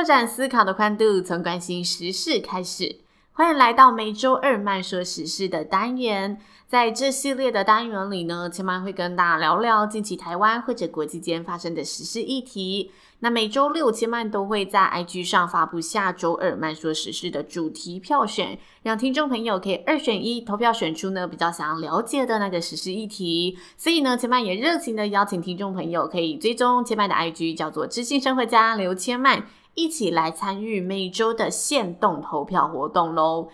拓展思考的宽度，从关心时事开始。欢迎来到每周二慢说时事的单元。在这系列的单元里呢，千嫚会跟大家聊聊近期台湾或者国际间发生的时事议题。那每周六，千嫚都会在 IG 上发布下周二慢说时事的主题票选，让听众朋友可以二选一投票选出呢比较想要了解的那个时事议题。所以呢，千嫚也热情的邀请听众朋友可以追踪千嫚的 IG，叫做知性生活家刘千嫚。一起来参与每周的限动投票活动喽！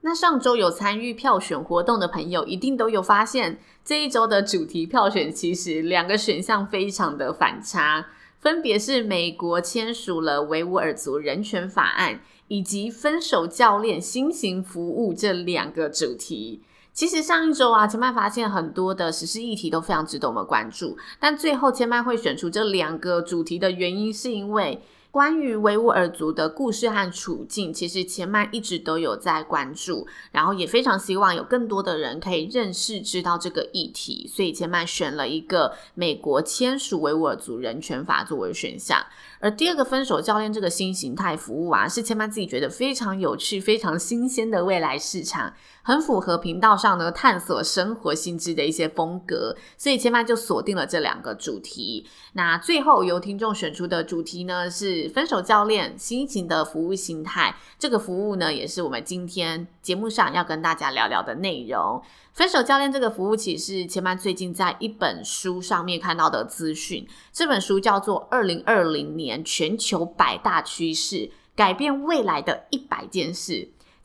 那上周有参与票选活动的朋友，一定都有发现，这一周的主题票选其实两个选项非常的反差，分别是美国签署了维吾尔族人权法案，以及分手教练新型服务这两个主题。其实上一周啊，千麦发现很多的时事议题都非常值得我们关注，但最后千麦会选出这两个主题的原因，是因为。关于维吾尔族的故事和处境，其实千嫚一直都有在关注，然后也非常希望有更多的人可以认识、知道这个议题，所以千嫚选了一个美国签署维吾尔族人权法作为选项。而第二个分手教练这个新形态服务啊，是千嫚自己觉得非常有趣、非常新鲜的未来市场，很符合频道上呢探索生活新知的一些风格，所以千嫚就锁定了这两个主题。那最后由听众选出的主题呢是分手教练新型的服务形态，这个服务呢也是我们今天节目上要跟大家聊聊的内容。分手教练这个服务，其实是前半最近在一本书上面看到的资讯。这本书叫做《二零二零年全球百大趋势：改变未来的一百件事》。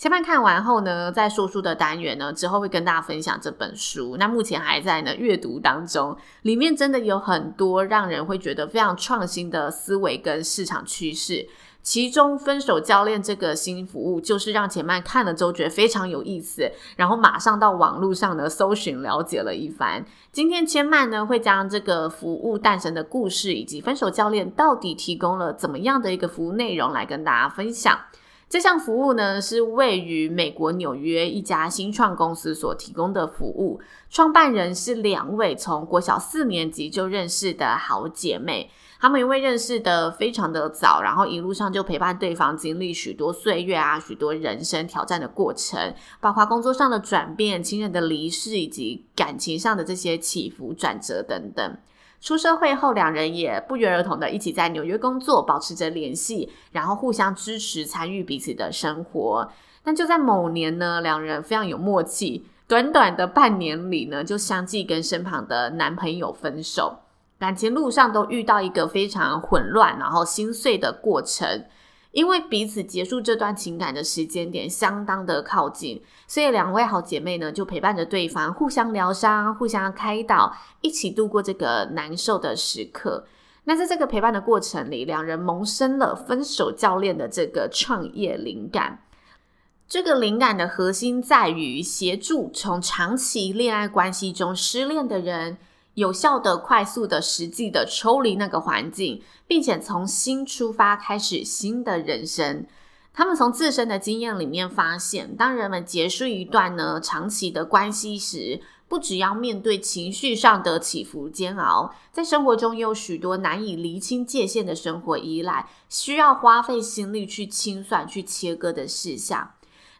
千嫚看完后呢，在说书的单元呢，之后会跟大家分享这本书。那目前还在呢阅读当中，里面真的有很多让人会觉得非常创新的思维跟市场趋势。其中分手教练这个新服务，就是让千曼看了之后觉得非常有意思，然后马上到网络上呢搜寻了解了一番。今天千曼呢会将这个服务诞生的故事，以及分手教练到底提供了怎么样的一个服务内容来跟大家分享。这项服务呢是位于美国纽约一家新创公司所提供的服务，创办人是两位从国小四年级就认识的好姐妹。她们因为认识的非常的早，然后一路上就陪伴对方经历许多岁月啊，许多人生挑战的过程，包括工作上的转变、亲人的离世以及感情上的这些起伏转折等等。出社会后，两人也不约而同的一起在纽约工作，保持着联系，然后互相支持，参与彼此的生活。但就在某年呢，两人非常有默契，短短的半年里呢，就相继跟身旁的男朋友分手。感情路上都遇到一个非常混乱，然后心碎的过程，因为彼此结束这段情感的时间点相当的靠近，所以两位好姐妹呢就陪伴着对方，互相疗伤，互相开导，一起度过这个难受的时刻。那在这个陪伴的过程里，两人萌生了分手教练的这个创业灵感。这个灵感的核心在于协助从长期恋爱关系中失恋的人。有效的、快速的、实际的抽离那个环境，并且从新出发，开始新的人生。他们从自身的经验里面发现，当人们结束一段呢长期的关系时，不只要面对情绪上的起伏煎熬，在生活中也有许多难以厘清界限的生活依赖，需要花费心力去清算、去切割的事项。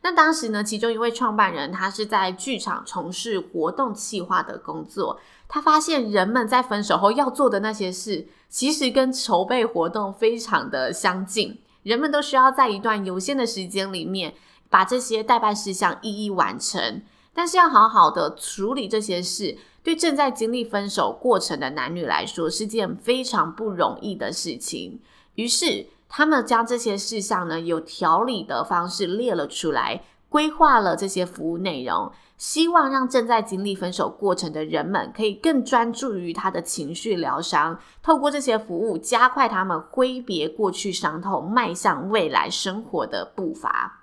那当时呢，其中一位创办人，他是在剧场从事活动企划的工作。他发现人们在分手后要做的那些事，其实跟筹备活动非常的相近。人们都需要在一段有限的时间里面，把这些待办事项一一完成。但是要好好的处理这些事，对正在经历分手过程的男女来说，是件非常不容易的事情。于是，他们将这些事项呢，有条理的方式列了出来，规划了这些服务内容，希望让正在经历分手过程的人们可以更专注于他的情绪疗伤，透过这些服务加快他们挥别过去伤痛，迈向未来生活的步伐。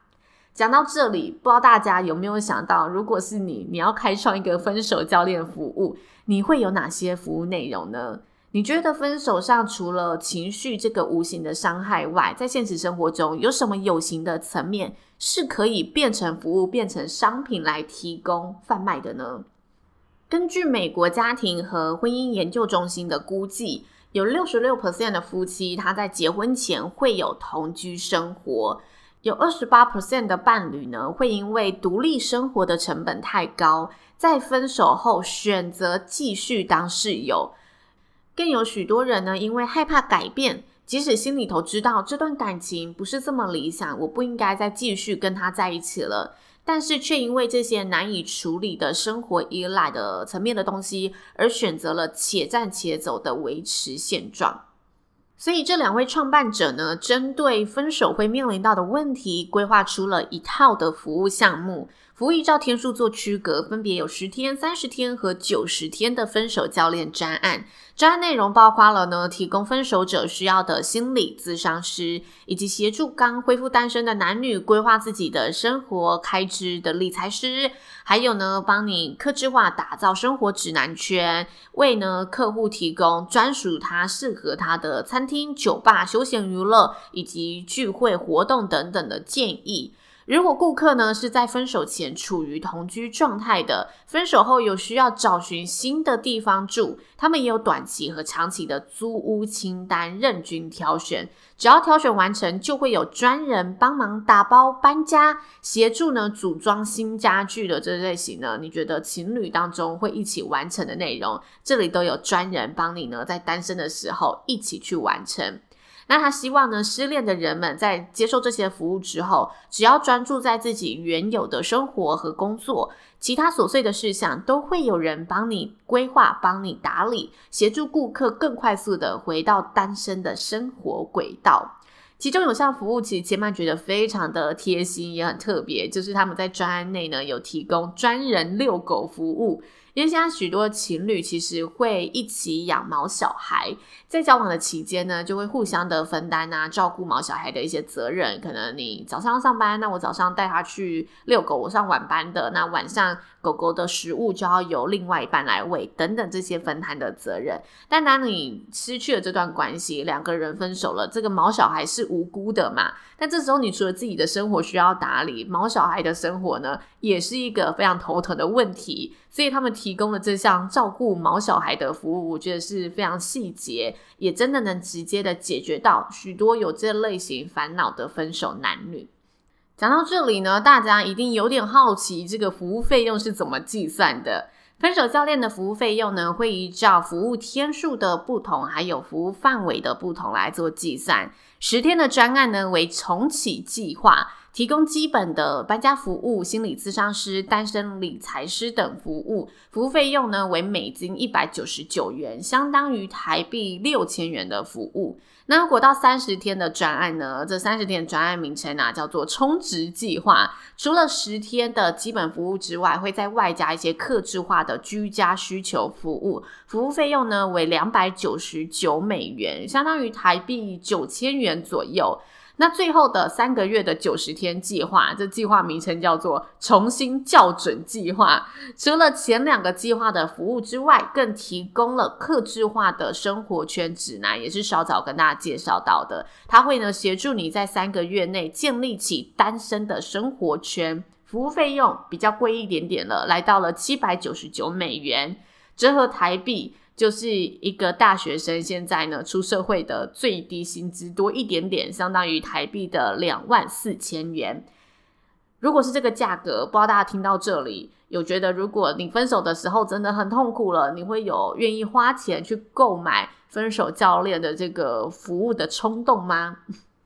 讲到这里，不知道大家有没有想到，如果是你，你要开创一个分手教练服务，你会有哪些服务内容呢？你觉得分手上除了情绪这个无形的伤害外，在现实生活中有什么有形的层面是可以变成服务、变成商品来提供贩卖的呢？根据美国家庭和婚姻研究中心的估计，有六十六 percent 的夫妻他在结婚前会有同居生活，有二十八 percent 的伴侣呢会因为独立生活的成本太高，在分手后选择继续当室友。更有许多人呢，因为害怕改变，即使心里头知道这段感情不是这么理想，我不应该再继续跟他在一起了，但是却因为这些难以处理的生活依赖的层面的东西，而选择了且战且走的维持现状。所以这两位创办者呢，针对分手会面临到的问题，规划出了一套的服务项目。服务依照天数做区隔，分别有十天、三十天和九十天的分手教练专案。专案内容包括了呢，提供分手者需要的心理咨商师，以及协助刚恢复单身的男女规划自己的生活开支的理财师，还有呢，帮你客制化打造生活指南圈，为呢客户提供专属他适合他的餐厅、酒吧、休闲娱乐以及聚会活动等等的建议。如果顾客呢是在分手前处于同居状态的，分手后有需要找寻新的地方住，他们也有短期和长期的租屋清单任君挑选。只要挑选完成，就会有专人帮忙打包搬家，协助呢组装新家具的这类型呢，你觉得情侣当中会一起完成的内容，这里都有专人帮你呢在单身的时候一起去完成。那他希望呢，失恋的人们在接受这些服务之后，只要专注在自己原有的生活和工作，其他琐碎的事项都会有人帮你规划、帮你打理，协助顾客更快速的回到单身的生活轨道。其中有项服务，其实千曼觉得非常的贴心，也很特别，就是他们在专案内呢有提供专人遛狗服务。因为现在许多情侣其实会一起养毛小孩，在交往的期间呢，就会互相的分担啊，照顾毛小孩的一些责任。可能你早上上班，那我早上带他去遛狗，我上晚班的，那晚上狗狗的食物就要由另外一半来喂，等等这些分摊的责任。但当你失去了这段关系，两个人分手了，这个毛小孩是无辜的嘛？但这时候你除了自己的生活需要打理，毛小孩的生活呢，也是一个非常头疼的问题。所以他们提供的这项照顾毛小孩的服务，我觉得是非常细节，也真的能直接的解决到许多有这类型烦恼的分手男女。讲到这里呢，大家一定有点好奇，这个服务费用是怎么计算的？分手教练的服务费用呢，会依照服务天数的不同，还有服务范围的不同来做计算。十天的专案呢，为重启计划。提供基本的搬家服务、心理咨商师、单身理财师等服务，服务费用呢为美金一百九十九元，相当于台币六千元的服务。那如果到三十天的专案呢？这三十天的专案名称啊叫做充值计划。除了十天的基本服务之外，会再外加一些客制化的居家需求服务，服务费用呢为两百九十九美元，相当于台币九千元左右。那最后的三个月的九十天计划，这计划名称叫做重新校准计划。除了前两个计划的服务之外，更提供了客制化的生活圈指南，也是稍早跟大家介绍到的。它会呢协助你在三个月内建立起单身的生活圈。服务费用比较贵一点点了，来到了七百九十九美元，折合台币。就是一个大学生现在呢出社会的最低薪资多一点点，相当于台币的两万四千元。如果是这个价格，不知道大家听到这里有觉得，如果你分手的时候真的很痛苦了，你会有愿意花钱去购买分手教练的这个服务的冲动吗？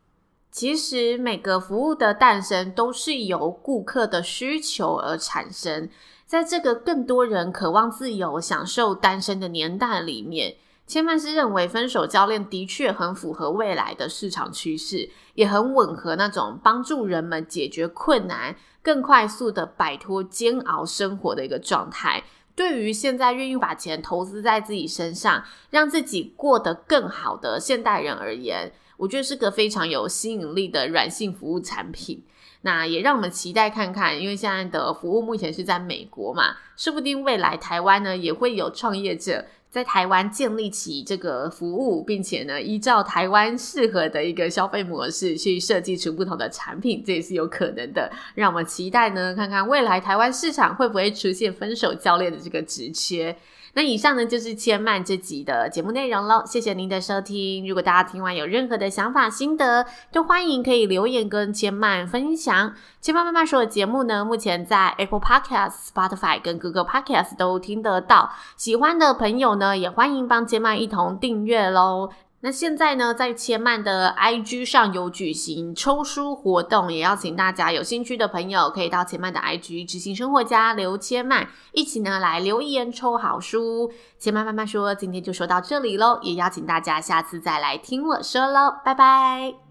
其实每个服务的诞生都是由顾客的需求而产生。在这个更多人渴望自由、享受单身的年代里面，千曼是认为分手教练的确很符合未来的市场趋势，也很吻合那种帮助人们解决困难、更快速的摆脱煎熬生活的一个状态。对于现在愿意把钱投资在自己身上，让自己过得更好的现代人而言，我觉得是个非常有吸引力的软性服务产品。那也让我们期待看看，因为现在的服务目前是在美国嘛，说不定未来台湾呢也会有创业者。在台湾建立起这个服务，并且呢，依照台湾适合的一个消费模式去设计出不同的产品，这也是有可能的。让我们期待呢，看看未来台湾市场会不会出现分手教练的这个职缺。那以上呢，就是千曼这集的节目内容喽，谢谢您的收听。如果大家听完有任何的想法心得，都欢迎可以留言跟千曼分享。千曼慢慢说的节目呢，目前在 Apple Podcast、Spotify 跟 Google Podcast 都听得到。喜欢的朋友呢，也欢迎帮千曼一同订阅喽。那现在呢，在千曼的 IG 上有举行抽书活动，也邀请大家有兴趣的朋友可以到千曼的 IG 执行生活家刘千曼一起呢来留言抽好书。千曼慢慢说，今天就说到这里喽，也邀请大家下次再来听我说喽，拜拜。